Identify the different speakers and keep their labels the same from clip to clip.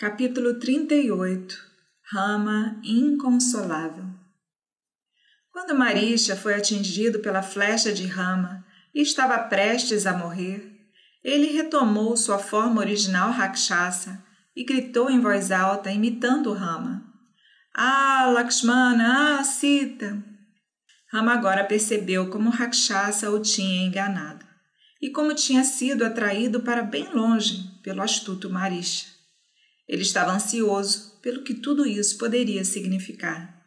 Speaker 1: Capítulo 38 Rama inconsolável Quando Marisha foi atingido pela flecha de Rama e estava prestes a morrer, ele retomou sua forma original Rakshasa e gritou em voz alta, imitando Rama. Ah, Lakshmana, ah, Sita! Rama agora percebeu como Rakshasa o tinha enganado e como tinha sido atraído para bem longe pelo astuto Marisha. Ele estava ansioso pelo que tudo isso poderia significar.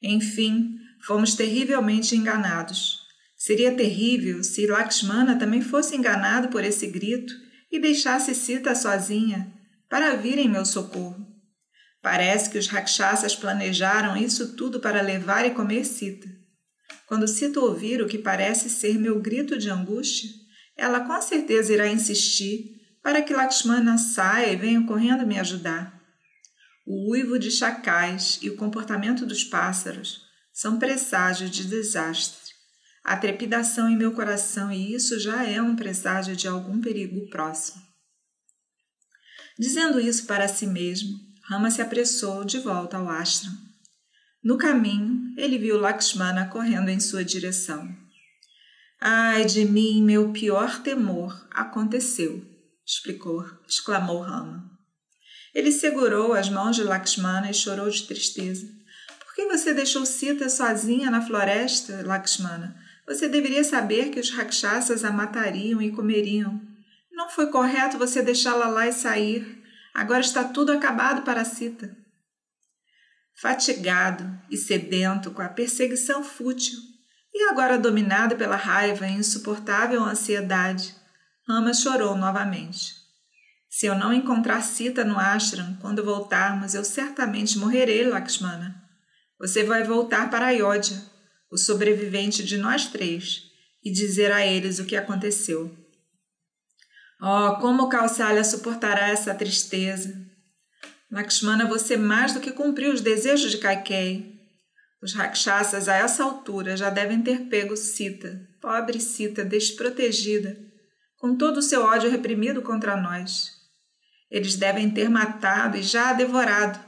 Speaker 1: Enfim, fomos terrivelmente enganados. Seria terrível se Lakshmana também fosse enganado por esse grito e deixasse Sita sozinha para vir em meu socorro. Parece que os rakshasas planejaram isso tudo para levar e comer Sita. Quando Sita ouvir o que parece ser meu grito de angústia, ela com certeza irá insistir para que Lakshmana saia e venha correndo me ajudar. O uivo de chacais e o comportamento dos pássaros são presságios de desastre. Há trepidação em meu coração e isso já é um presságio de algum perigo próximo. Dizendo isso para si mesmo, Rama se apressou de volta ao ashram. No caminho, ele viu Lakshmana correndo em sua direção. Ai de mim, meu pior temor aconteceu explicou, exclamou Rama. Ele segurou as mãos de Lakshmana e chorou de tristeza. Por que você deixou Sita sozinha na floresta, Lakshmana? Você deveria saber que os rakshasas a matariam e comeriam. Não foi correto você deixá-la lá e sair. Agora está tudo acabado para Sita. Fatigado e sedento com a perseguição fútil, e agora dominado pela raiva e insuportável ansiedade, Rama chorou novamente. Se eu não encontrar Sita no ashram quando voltarmos, eu certamente morrerei, Lakshmana. Você vai voltar para Ayodhya, o sobrevivente de nós três, e dizer a eles o que aconteceu. Oh, como Kausalya suportará essa tristeza? Lakshmana, você mais do que cumpriu os desejos de Kaikei. Os rakshasas a essa altura já devem ter pego Sita, pobre Sita, desprotegida, com todo o seu ódio reprimido contra nós. Eles devem ter matado e já devorado.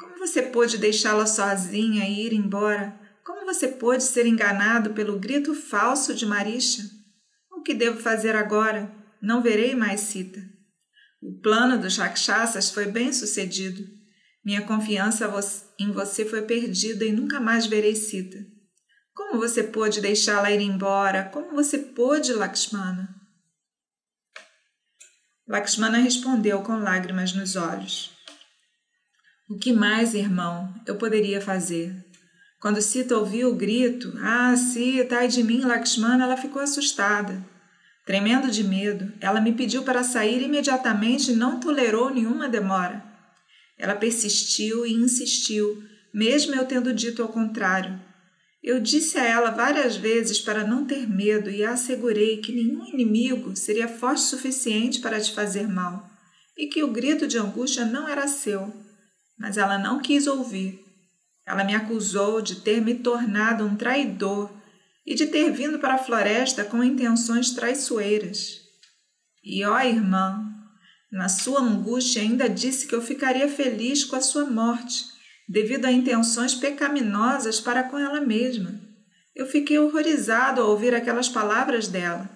Speaker 1: Como você pôde deixá-la sozinha e ir embora? Como você pôde ser enganado pelo grito falso de Marisha? O que devo fazer agora? Não verei mais Sita. O plano dos rakshasas foi bem sucedido. Minha confiança em você foi perdida e nunca mais verei Sita. Como você pôde deixá-la ir embora? Como você pôde, Lakshmana? Lakshmana respondeu com lágrimas nos olhos. O que mais, irmão, eu poderia fazer? Quando Sita ouviu o grito, ah, Sita, ai de mim, Lakshmana, ela ficou assustada. Tremendo de medo, ela me pediu para sair imediatamente e não tolerou nenhuma demora. Ela persistiu e insistiu, mesmo eu tendo dito ao contrário. Eu disse a ela várias vezes para não ter medo e a assegurei que nenhum inimigo seria forte o suficiente para te fazer mal e que o grito de angústia não era seu. Mas ela não quis ouvir. Ela me acusou de ter me tornado um traidor e de ter vindo para a floresta com intenções traiçoeiras. E ó irmã, na sua angústia ainda disse que eu ficaria feliz com a sua morte devido a intenções pecaminosas para com ela mesma. Eu fiquei horrorizado ao ouvir aquelas palavras dela.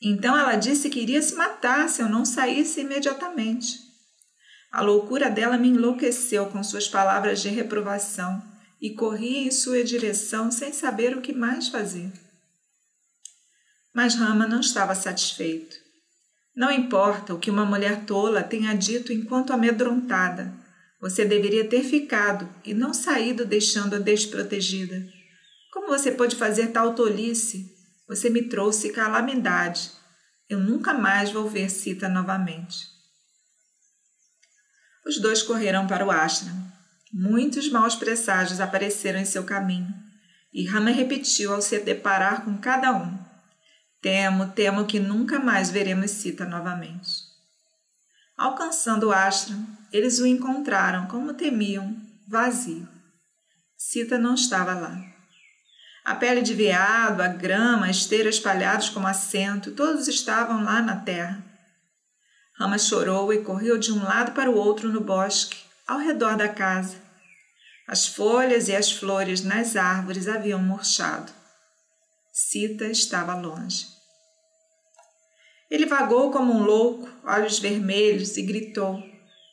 Speaker 1: Então ela disse que iria se matar se eu não saísse imediatamente. A loucura dela me enlouqueceu com suas palavras de reprovação e corri em sua direção sem saber o que mais fazer. Mas Rama não estava satisfeito. Não importa o que uma mulher tola tenha dito enquanto amedrontada, você deveria ter ficado e não saído deixando-a desprotegida. Como você pode fazer tal tolice? Você me trouxe calamidade. Eu nunca mais vou ver Sita novamente. Os dois correram para o ashram. Muitos maus presságios apareceram em seu caminho, e Rama repetiu ao se deparar com cada um: Temo, temo que nunca mais veremos Sita novamente. Alcançando o ashram, eles o encontraram, como temiam, vazio. Sita não estava lá. A pele de veado, a grama, a esteira espalhados como assento, todos estavam lá na terra. Rama chorou e correu de um lado para o outro no bosque, ao redor da casa. As folhas e as flores nas árvores haviam murchado. Sita estava longe. Ele vagou como um louco, olhos vermelhos, e gritou.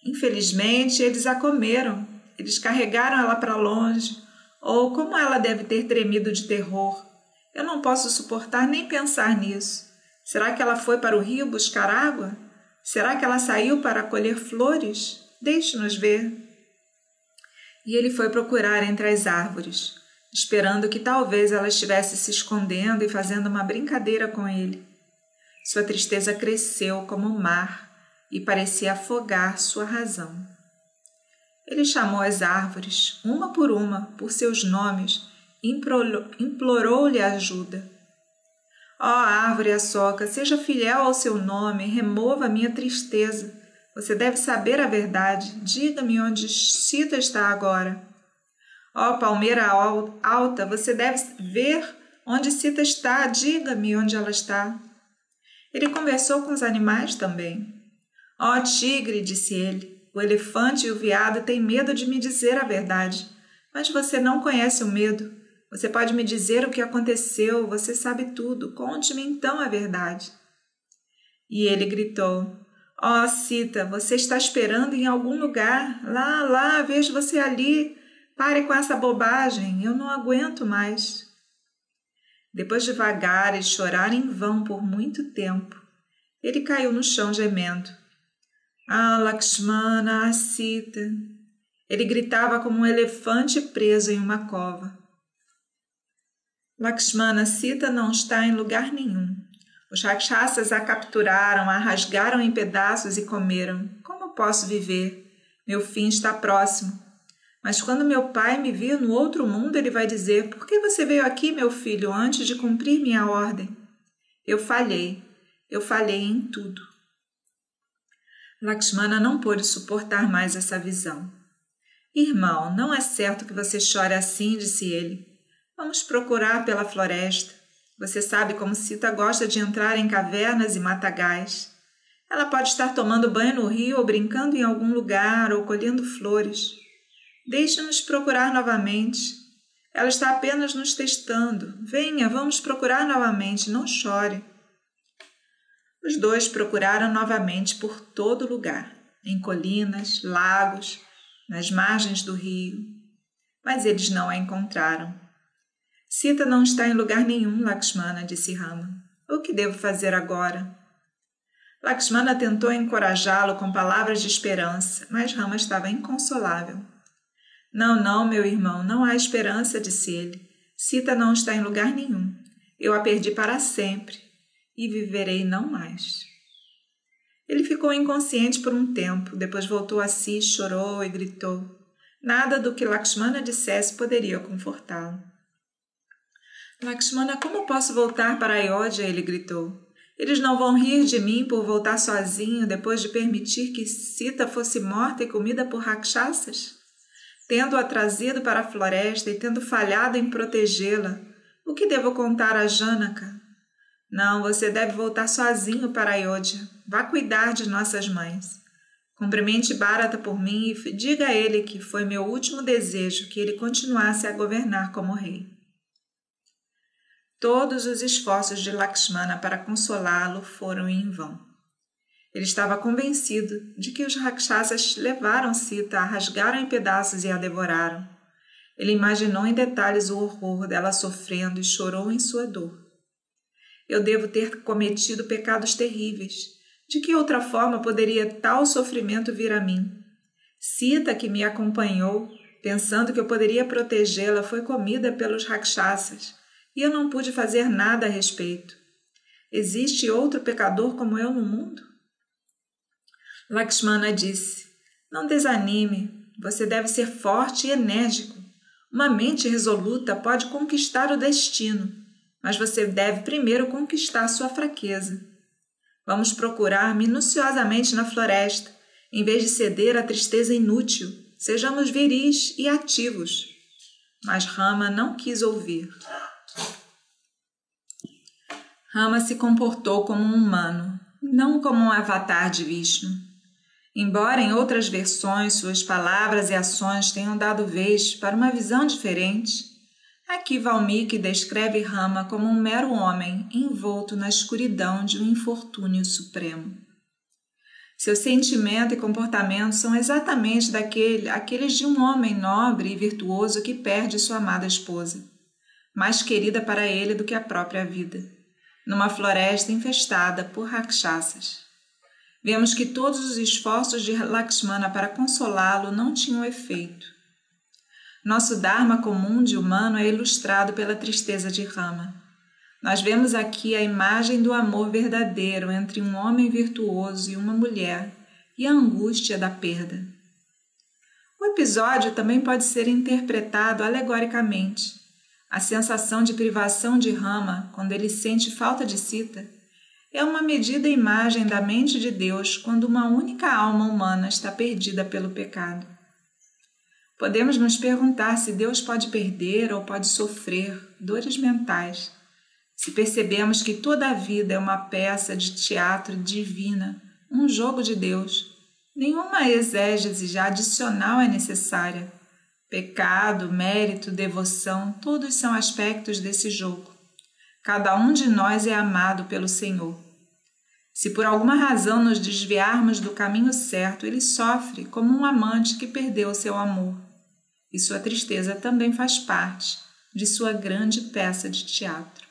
Speaker 1: Infelizmente, eles a comeram. Eles carregaram ela para longe. Ou como ela deve ter tremido de terror. Eu não posso suportar nem pensar nisso. Será que ela foi para o rio buscar água? Será que ela saiu para colher flores? Deixe-nos ver. E ele foi procurar entre as árvores, esperando que talvez ela estivesse se escondendo e fazendo uma brincadeira com ele. Sua tristeza cresceu como o mar e parecia afogar sua razão. Ele chamou as árvores, uma por uma, por seus nomes, e implorou-lhe ajuda. Ó oh, árvore açoca, seja fiel ao seu nome, remova a minha tristeza. Você deve saber a verdade. Diga-me onde Cita está agora. Ó oh, palmeira alta, você deve ver onde Cita está. Diga-me onde ela está. Ele conversou com os animais também. Ó oh, tigre, disse ele, o elefante e o veado têm medo de me dizer a verdade, mas você não conhece o medo. Você pode me dizer o que aconteceu, você sabe tudo. Conte-me então a verdade. E ele gritou: Ó oh, Cita, você está esperando em algum lugar. Lá, lá, vejo você ali. Pare com essa bobagem, eu não aguento mais. Depois de vagar e chorar em vão por muito tempo, ele caiu no chão gemendo. Ah, Lakshmana, ah, Sita. Ele gritava como um elefante preso em uma cova. Lakshmana Sita não está em lugar nenhum. Os rakshasas a capturaram, a rasgaram em pedaços e comeram. Como posso viver? Meu fim está próximo. Mas quando meu pai me vir no outro mundo, ele vai dizer: Por que você veio aqui, meu filho, antes de cumprir minha ordem? Eu falhei. Eu falhei em tudo. Lakshmana não pôde suportar mais essa visão. Irmão, não é certo que você chore assim, disse ele. Vamos procurar pela floresta. Você sabe como Cita gosta de entrar em cavernas e matagais. Ela pode estar tomando banho no rio ou brincando em algum lugar ou colhendo flores. Deixe-nos procurar novamente. Ela está apenas nos testando. Venha, vamos procurar novamente, não chore. Os dois procuraram novamente por todo lugar, em colinas, lagos, nas margens do rio, mas eles não a encontraram. Sita não está em lugar nenhum, Lakshmana, disse Rama. O que devo fazer agora? Lakshmana tentou encorajá-lo com palavras de esperança, mas Rama estava inconsolável. Não, não, meu irmão, não há esperança, disse ele. Sita não está em lugar nenhum. Eu a perdi para sempre e viverei não mais. Ele ficou inconsciente por um tempo, depois voltou a si, chorou e gritou. Nada do que Lakshmana dissesse poderia confortá-lo. Lakshmana, como posso voltar para Ayodhya? Ele gritou. Eles não vão rir de mim por voltar sozinho depois de permitir que Sita fosse morta e comida por rakshasas? Tendo-a trazido para a floresta e tendo falhado em protegê-la, o que devo contar a Janaka? Não, você deve voltar sozinho para Ayodhya. Vá cuidar de nossas mães. Cumprimente Bharata por mim e diga a ele que foi meu último desejo que ele continuasse a governar como rei. Todos os esforços de Lakshmana para consolá-lo foram em vão. Ele estava convencido de que os rakshasas levaram Sita, a rasgaram em pedaços e a devoraram. Ele imaginou em detalhes o horror dela sofrendo e chorou em sua dor. Eu devo ter cometido pecados terríveis. De que outra forma poderia tal sofrimento vir a mim? Sita, que me acompanhou, pensando que eu poderia protegê-la, foi comida pelos rakshasas e eu não pude fazer nada a respeito. Existe outro pecador como eu no mundo? Lakshmana disse: Não desanime, você deve ser forte e enérgico. Uma mente resoluta pode conquistar o destino, mas você deve primeiro conquistar sua fraqueza. Vamos procurar minuciosamente na floresta, em vez de ceder à tristeza inútil. Sejamos viris e ativos. Mas Rama não quis ouvir. Rama se comportou como um humano. não como um avatar de Vishnu. Embora em outras versões suas palavras e ações tenham dado vez para uma visão diferente, aqui Valmiki descreve Rama como um mero homem envolto na escuridão de um infortúnio supremo. Seu sentimento e comportamento são exatamente daquele, aqueles de um homem nobre e virtuoso que perde sua amada esposa, mais querida para ele do que a própria vida, numa floresta infestada por rakshasas. Vemos que todos os esforços de Lakshmana para consolá-lo não tinham efeito. Nosso Dharma comum de humano é ilustrado pela tristeza de Rama. Nós vemos aqui a imagem do amor verdadeiro entre um homem virtuoso e uma mulher e a angústia da perda. O episódio também pode ser interpretado alegoricamente. A sensação de privação de Rama, quando ele sente falta de Sita, é uma medida imagem da mente de Deus quando uma única alma humana está perdida pelo pecado. Podemos nos perguntar se Deus pode perder ou pode sofrer dores mentais, se percebemos que toda a vida é uma peça de teatro divina, um jogo de Deus. Nenhuma exégese adicional é necessária. Pecado, mérito, devoção, todos são aspectos desse jogo. Cada um de nós é amado pelo Senhor. Se por alguma razão nos desviarmos do caminho certo, ele sofre como um amante que perdeu seu amor. E sua tristeza também faz parte de sua grande peça de teatro.